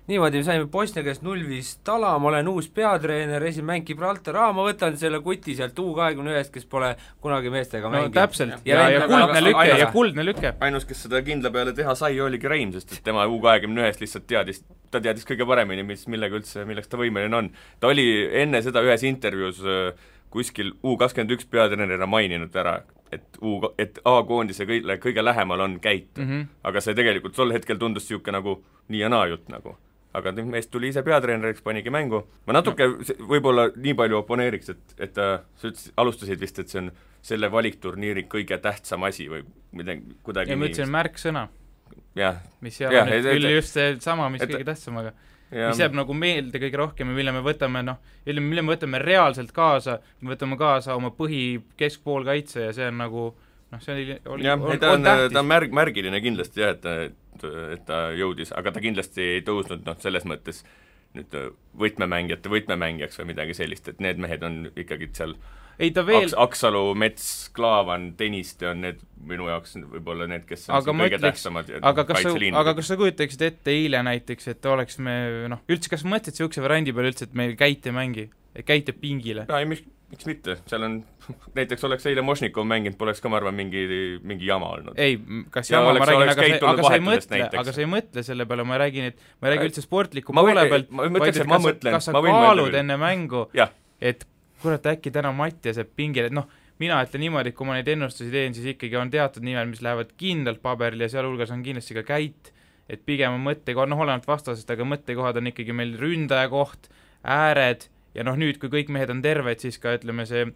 niimoodi me saime Bosnia käest null-viis tala, ma olen uus peatreener, esimene mäng Gibraltar, aa ma võtan selle kuti sealt U kahekümne ühest, kes pole kunagi meestega no mänginud. täpselt, Ja ja, ja kuldne lüke ja kuldne lüke. ainus, kes seda kindla peale teha sai, oligi Reim, sest et tema U kahekümne ühest lihtsalt teadis, ta teadis kõige paremini, mis, millega üldse, milleks ta võimeline on. ta oli enne seda ühes intervjuus äh, kuskil U kakskümmend üks peatreenerina maininud ära, et U, et A-koondise kõige, kõige lähemal on Käit mm. -hmm. aga see tegelikult tol hetkel tundus niisugune nagu nii ja naa jutt nagu aga nüüd mees tuli ise peatreeneriks, panigi mängu, ma natuke võib-olla nii palju oponeeriks, et, et äh, sa ütlesid, alustasid vist, et see on selle valikturniiri kõige tähtsam asi või midagi, kuidagi ja ma ütlesin märksõna, mis Jah, on nüüd küll just seesama, mis et- kõige tähtsam, aga ja mis jääb nagu meelde kõige rohkem ja mille me võtame noh, ütleme, mille me võtame reaalselt kaasa, me võtame kaasa oma põhi keskpoolkaitse ja see on nagu noh, see oli, oli, jah, ei ta on ta on. märg, märgiline kindlasti jah, et ta, et ta jõudis, aga ta kindlasti ei tõusnud noh, selles mõttes nüüd võtmemängijate võtmemängijaks või midagi sellist, et need mehed on ikkagi seal ei ta veel Aks,, Aksalu, Mets, Klaavan, Tõniste on need minu jaoks võib-olla need, kes on Aga kõige ütleks- tähtsamad aga kas sa, aga kas sa kujutaksid ette eile näiteks, et oleks me noh, üldse kas sa mõtlesid niisuguse variandi peale üldse, et meil Käit ei mängi, Käit jääb pingile? ei miks, miks mitte, seal on, näiteks oleks eile Mošnikov mänginud, poleks ka ma arvan, mingi, mingi jama olnud. ei, kas Ja jama, ma räägin, aga sa, aga sa ei mõtle, aga sa ei mõtle selle peale, ma räägin, et ma ei räägi üldse sportliku Ma poole pealt, mõtleks, et kas kas sa kaalud enne mängu, et kurat, äkki täna Mattias jääb pingile, et noh, mina ütlen niimoodi, et kui ma neid ennustusi teen, siis ikkagi on teatud nimed, mis lähevad kindlalt paberile ja sealhulgas on kindlasti ka Käit, et pigem on mõttekohad, noh, olenevalt vastasest, aga mõttekohad on ikkagi meil ründaja koht, ääred ja noh, nüüd, kui kõik mehed on terved, siis ka ütleme, see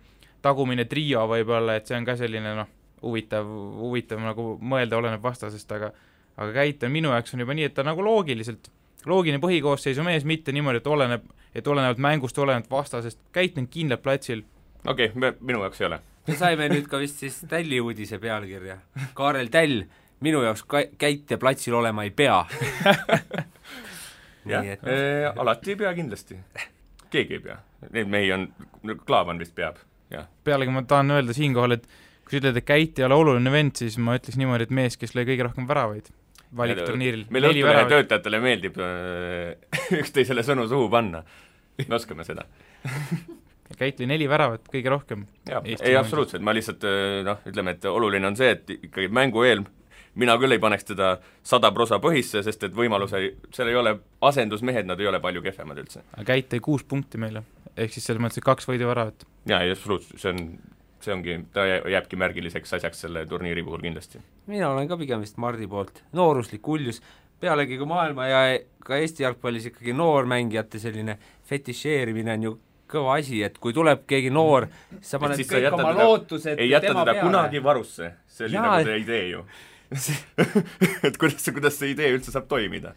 tagumine trio võib-olla, et see on ka selline noh, huvitav, huvitav nagu mõelda, oleneb vastasest, aga aga Käit on minu jaoks on juba nii, et ta nagu loogiliselt, loogiline põhikoosseisu mees, mitte niimoodi, et oleneb, et olenevalt mängust, olenevalt vastasest, Käit on kindlalt platsil, okei okay,, minu jaoks ei ole. me saime nüüd ka vist siis Tälli uudise pealkirja. Kaarel Täll, minu jaoks ka- käitja platsil olema ei pea. jah nii, et e, alati ei pea kindlasti. Keegi ei pea. Neid mehi on, Klaavan vist peab, jah. pealegi ma tahan öelda siinkohal, et kui sa ütled, et Käit ei ole oluline vend, siis ma ütleks niimoodi, et mees, kes lõi kõige rohkem väravaid valikturniiril. meil Õhtulehe töötajatele meeldib äh, üksteisele sõnu suhu panna. me oskame seda. Käit lõi neli väravat kõige rohkem. ei absoluutselt, ma lihtsalt äh, noh, ütleme, et oluline on see, et ikkagi mängu eel mina küll ei paneks teda sada prosa põhisse, sest et võimaluse, seal ei ole asendusmehed, nad ei ole palju kehvemad üldse. aga Käit tõi kuus punkti meile, ehk siis selles mõttes, et kaks võiduväravat. jaa, ei absoluutselt, see on, see ongi, ta jää- jääbki märgiliseks asjaks selle turniiri puhul kindlasti. mina olen ka pigem vist Mardi poolt, nooruslik uljus, pealegi kui maailma ja ka Eesti jalgpallis ikkagi noormängijate selline fetišeerimine on ju kõva asi, et kui tuleb keegi noor, siis sa paned sa kõik jätad oma teda- lootused ei jäta teda peale. kunagi varusse, see oli Jaa, nagu see idee ju. et kuidas kuidas see idee üldse saab toimida.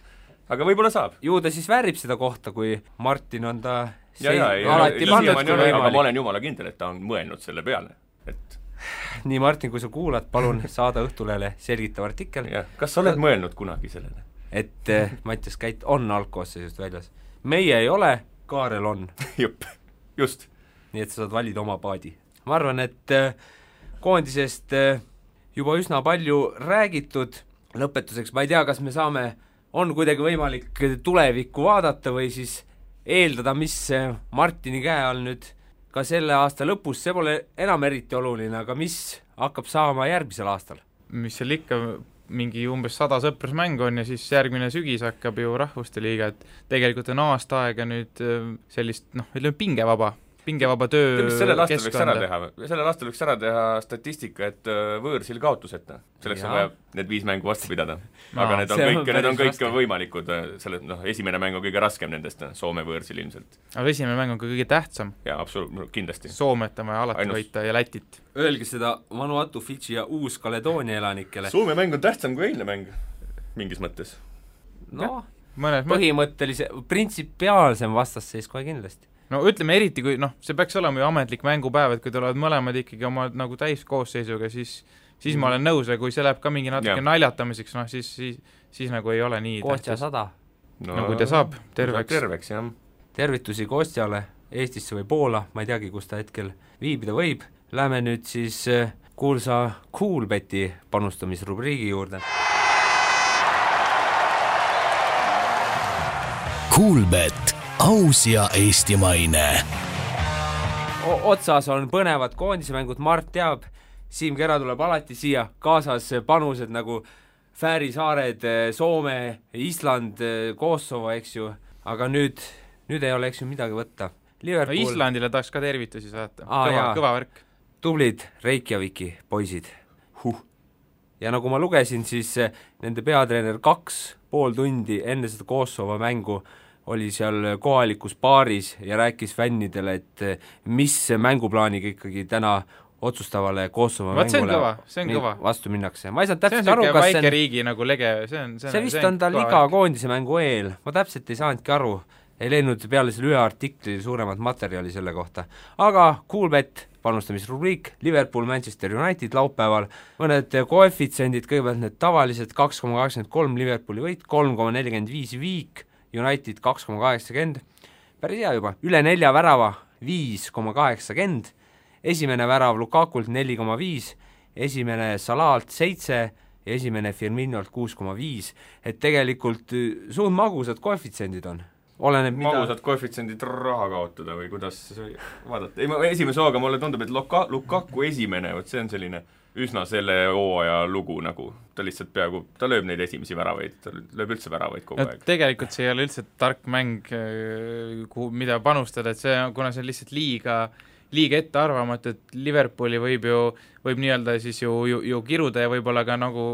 aga võib-olla saab. ju ta siis väärib seda kohta, kui Martin on ta ja, ja, ei, alati ole, aga ma olen jumala kindel, et ta on mõelnud selle peale. et nii, Martin, kui sa kuulad, palun saada Õhtulehele selgitav artikkel, kas sa oled mõelnud kunagi sellele? et eh, Mattias Käit on algkoosseisust väljas. meie ei ole, Kaarel on, jupp, just. nii et sa saad valida oma paadi. ma arvan, et eh, koondisest eh, juba üsna palju räägitud, lõpetuseks ma ei tea, kas me saame, on kuidagi võimalik tulevikku vaadata või siis eeldada, mis Martini käe all nüüd ka selle aasta lõpus, see pole enam eriti oluline, aga mis hakkab saama järgmisel aastal? mis seal ikka, mingi umbes sada sõprusmängu on ja siis järgmine sügis hakkab ju Rahvuste Liiga, et tegelikult on aasta aega nüüd äh, sellist noh, ütleme pingevaba, pingevaba töö sellel aastal võiks ära teha, sellel aastal võiks ära teha statistika, et äh, võõrsil kaotuseta. selleks on Jaa. vaja need viis mängu vastu pidada. Aga need on on kõik, need on kõik raske. võimalikud, selle noh, esimene mäng on kõige raskem nendest, Soome võõrsil ilmselt. aga esimene mäng on ka kõige tähtsam, jaa, absoluutselt, kindlasti. Soomet on vaja alati Ainus- võita ja Lätit. Öelge seda Vanuatu, Fidži ja Uus-Kaledoonia elanikele. Soome mäng on tähtsam kui eilne mäng, mingis mõttes. noh, põhimõttelise, printsipiaalsem vastasseis kohe kindlasti. No ütleme eriti, kui noh, see peaks olema ju ametlik mängupäev, et kui tulevad mõlemad ikkagi oma nagu täiskoosseisuga, siis siis ma olen nõus ja kui see läheb ka mingi natuke Jah. naljatamiseks, noh siis, siis siis nagu ei ole nii Kostja sada. no, no kui ta saab terveks. terveks, jah. tervitusi Kostjale Eestisse või Poola, ma ei teagi, kus ta hetkel viibida võib. Läheme nüüd siis äh, kuulsa Coolbeti panustamisrubriigi juurde. Kuulbett, aus ja eestimaine otsas on põnevad koondismängud, Mart teab, Siim Kera tuleb alati siia, kaasas panused nagu Fääri saared, Soome, Island, Kosovo, eks ju, aga nüüd, nüüd ei ole, eks ju, midagi võtta. no Liverpool, Islandile tahaks ka tervitusi saata, Aa, kõva kõva värk. tublid Reykjaviki poisid huh.. ja nagu ma lugesin, siis eh, nende peatreener kaks pool tundi enne seda Kosovo mängu oli seal kohalikus baaris ja rääkis fännidele, et eh, mis mänguplaaniga ikkagi täna otsustavale Kosovo Vaat see mängule see vastu minnakse. ma ei saanud see täpselt aru, kas see on riigi nagu lege, see on, see see on vist on tal iga koondise mängu eel, ma täpselt ei saanudki aru, ei leidnud peale selle ühe artikli suuremat materjali selle kohta. aga Kuulbett panustamisrubriik Liverpool, Manchester United laupäeval, mõned koefitsiendid, kõigepealt need tavalised kaks koma kaheksakümmend kolm Liverpooli võit, kolm koma nelikümmend viis viik, United kaks koma kaheksakümmend, päris hea juba, üle nelja värava viis koma kaheksakümmend, esimene värav Lukakult neli koma viis, esimene Salalt seitse ja esimene Firminolt kuus koma viis, et tegelikult äh, suht magusad koefitsiendid on oleneb mida magusad koefitsiendid raha kaotada või kuidas vaadata, ei ma esimese hooga mulle tundub, et Luka-, Lukaku esimene, vot see on selline üsna selle hooaja lugu nagu, ta lihtsalt peaaegu, ta lööb neid esimesi väravaid, ta lööb üldse väravaid kogu no aeg. tegelikult see ei ole üldse tark mäng, kuhu, mida panustada, et see, kuna see on lihtsalt liiga liiga ettearvamatu, et Liverpooli võib ju, võib nii-öelda siis ju, ju, ju kiruda ja võib-olla ka nagu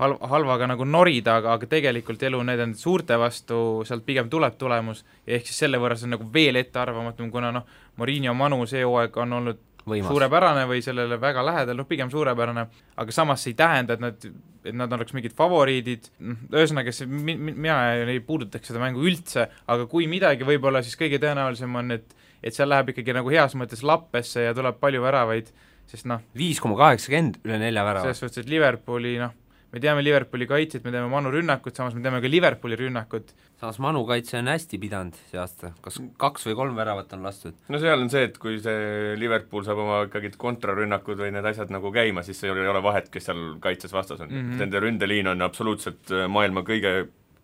hal-, halvaga nagu norida, aga, aga tegelikult elu nende suurte vastu sealt pigem tuleb tulemus, ehk siis selle võrra see on nagu veel ettearvamatum, kuna noh, Morinho Manu see hooaeg on olnud Võimas. suurepärane või sellele väga lähedal, noh pigem suurepärane, aga samas see ei tähenda, et nad, et nad oleks mingid favoriidid, noh ühesõnaga see, mi-, mi-, mina ei puudutaks seda mängu üldse, aga kui midagi, võib-olla siis kõige tõenäolisem on, et et seal läheb ikkagi nagu heas mõttes lappesse ja tuleb palju väravaid, sest noh, viis koma kaheksakümmend üle nelja värava. selles suhtes, et Liverpooli noh, me teame Liverpooli kaitset, me teame Manu rünnakut, samas me teame ka Liverpooli rünnakut. samas Manu kaitse on hästi pidanud see aasta, kas kaks või kolm väravat on lastud? no seal on see, et kui see Liverpool saab oma ikkagi kontrarünnakud või need asjad nagu käima, siis ei ole, ei ole vahet, kes seal kaitses vastas on mm. -hmm. Nende ründeliin on absoluutselt äh, maailma kõige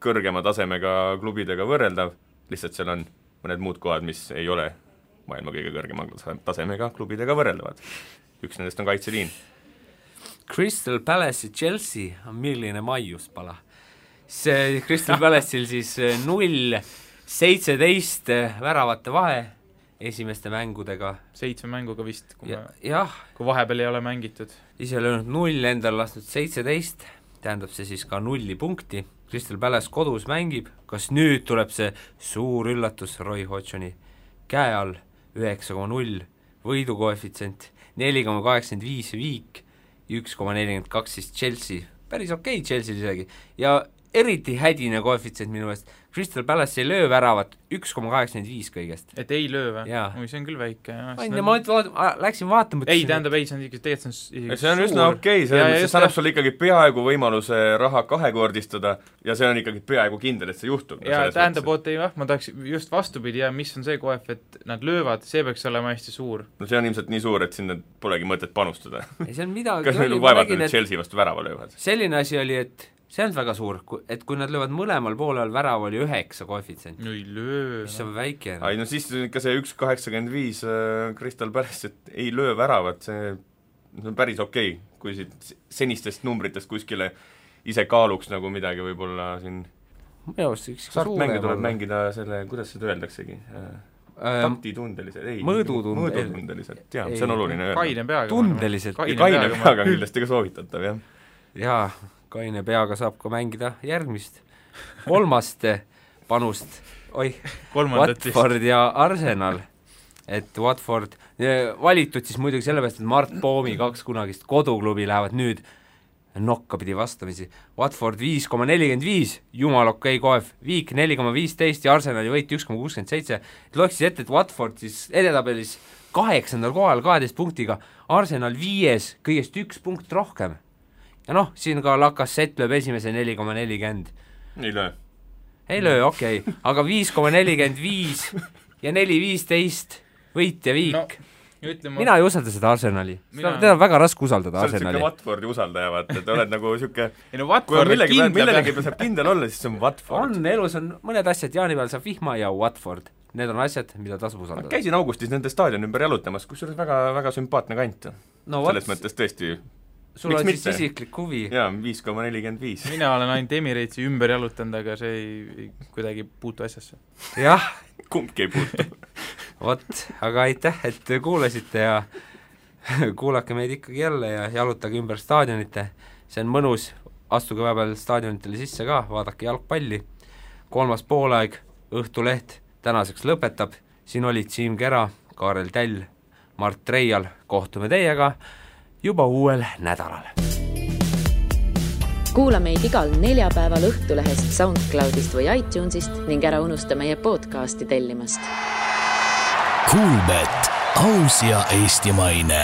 kõrgema tasemega klubidega võrreldav, lihtsalt seal on mõned muud kohad, mis ei ole maailma kõige kõrgema tase- tasemega klubidega võrreldavad. üks nendest on kaitseliin. Crystal Palace'i Chelsea on milline maius pala. see Crystal Palace'il siis eh, null seitseteist eh, väravate vahe esimeste mängudega. Seitsme mänguga vist, kui ja jah, kui vahepeal ei ole mängitud. ise löönud null, endal lastud seitseteist, tähendab see siis ka nulli punkti, Crystal Palace kodus mängib, kas nüüd tuleb see suur üllatus Roy Hodgsoni käe all, üheksa koma null, võidukoefitsient neli koma kaheksakümmend viis viik, üks koma nelikümmend kaks siis Chelsea, päris okei okay Chelsea'l isegi, ja eriti hädine koefitsient minu meelest, Crystal Palace ei löö väravat, üks koma kaheksakümmend viis kõigest. et ei löö või? Jaa. oi, see on küll väike, jah. ma ei tea, ma nüüd vaat-, läksin vaatama, ei, tähendab ei, see on ikka, tegelikult see on see on üsna okei okay,, Ja- ja see, see annab jah. sulle ikkagi peaaegu võimaluse raha kahekordistada ja see on ikkagi peaaegu kindel, et see juhtub. ja tähendab, oota ei jah, ma tahaks just vastupidi ja mis on see koef, et nad löövad, see peaks olema hästi suur. no see on ilmselt nii suur, et sinna polegi mõtet panustada. ei see on midagi kas neil on vaevalt et Chelsea vastu värava löövad? selline asi oli, et see olnud väga suur, et kui nad löövad mõlemal poolel värav, oli üheksa koefitsient, no ei löö. mis on väike. ei no siis ikka see üks kaheksakümmend viis äh, Crystal Palace, et ei löö väravat, see see on päris okei okay,, kui siit senistest numbritest kuskile ise kaaluks nagu midagi võib-olla siin minu arust üks startmänge tuleb. mängida selle, kuidas seda öeldaksegi äh,, taktitundeliselt, ei mõõdutunde- mõõdutundeliselt, jaa, ei, see on oluline öelda. kaine peaga. Tundeliselt. ja kaine peaga on kindlasti ka soovitatav, jah. jaa, kaine peaga saab ka mängida järgmist, kolmast panust, oih. Watford ja Arsenal, et Watford valitud siis muidugi sellepärast, et Mart Poomi kaks kunagist koduklubi lähevad nüüd nokka pidi vastamisi. Watford viis koma nelikümmend viis, jumala okei okay, koef, Viik neli koma viisteist ja Arsenali võit üks koma kuuskümmend seitse. loeks siis ette, et Watford siis edetabelis kaheksandal kohal kaheteist punktiga, Arsenal viies, kõigest üks punkt rohkem. Ja noh, siin ka Lacazette lööb esimese neli koma nelikümmend ei löö. ei löö, okei okay., aga viis koma nelikümmend viis ja neli viisteist, võit ja viik no ütleme mina ei usalda seda Arsenali, Mina- teda on väga raske usaldada sa oled niisugune Arsenali. Watfordi usaldaja, vaata, et oled nagu niisugune ei no kui on Watford millegi peal, millelegi peal saab kindel olla, siis see on Watford. on, elus on mõned asjad, jaanipäeval saab vihma ja Watford, need on asjad, mida tasub usaldada. käisin augustis nende staadioni ümber jalutamas, kusjuures väga, väga sümpaatne kant. no selles vot, mõttes tõesti, sul miks on siis mitte? isiklik huvi. jaa, viis koma nelikümmend viis. mina olen ainult Emiratesi ümber jalutanud, aga see ei, ei kuidagi puutu asjasse. jah, kumbki ei puutu. vot, aga aitäh, et kuulasite ja kuulake meid ikkagi jälle ja jalutage ümber staadionite, see on mõnus, astuge vahepeal staadionitele sisse ka, vaadake jalgpalli, kolmas poolaeg, Õhtuleht tänaseks lõpetab, siin olid Siim Kera, Kaarel Täll, Mart Reial, kohtume teiega juba uuel nädalal. kuula meid igal neljapäeval Õhtulehest, SoundCloudist või iTunesist ning ära unusta meie podcasti tellimast Kuulmet aus ja eestimaine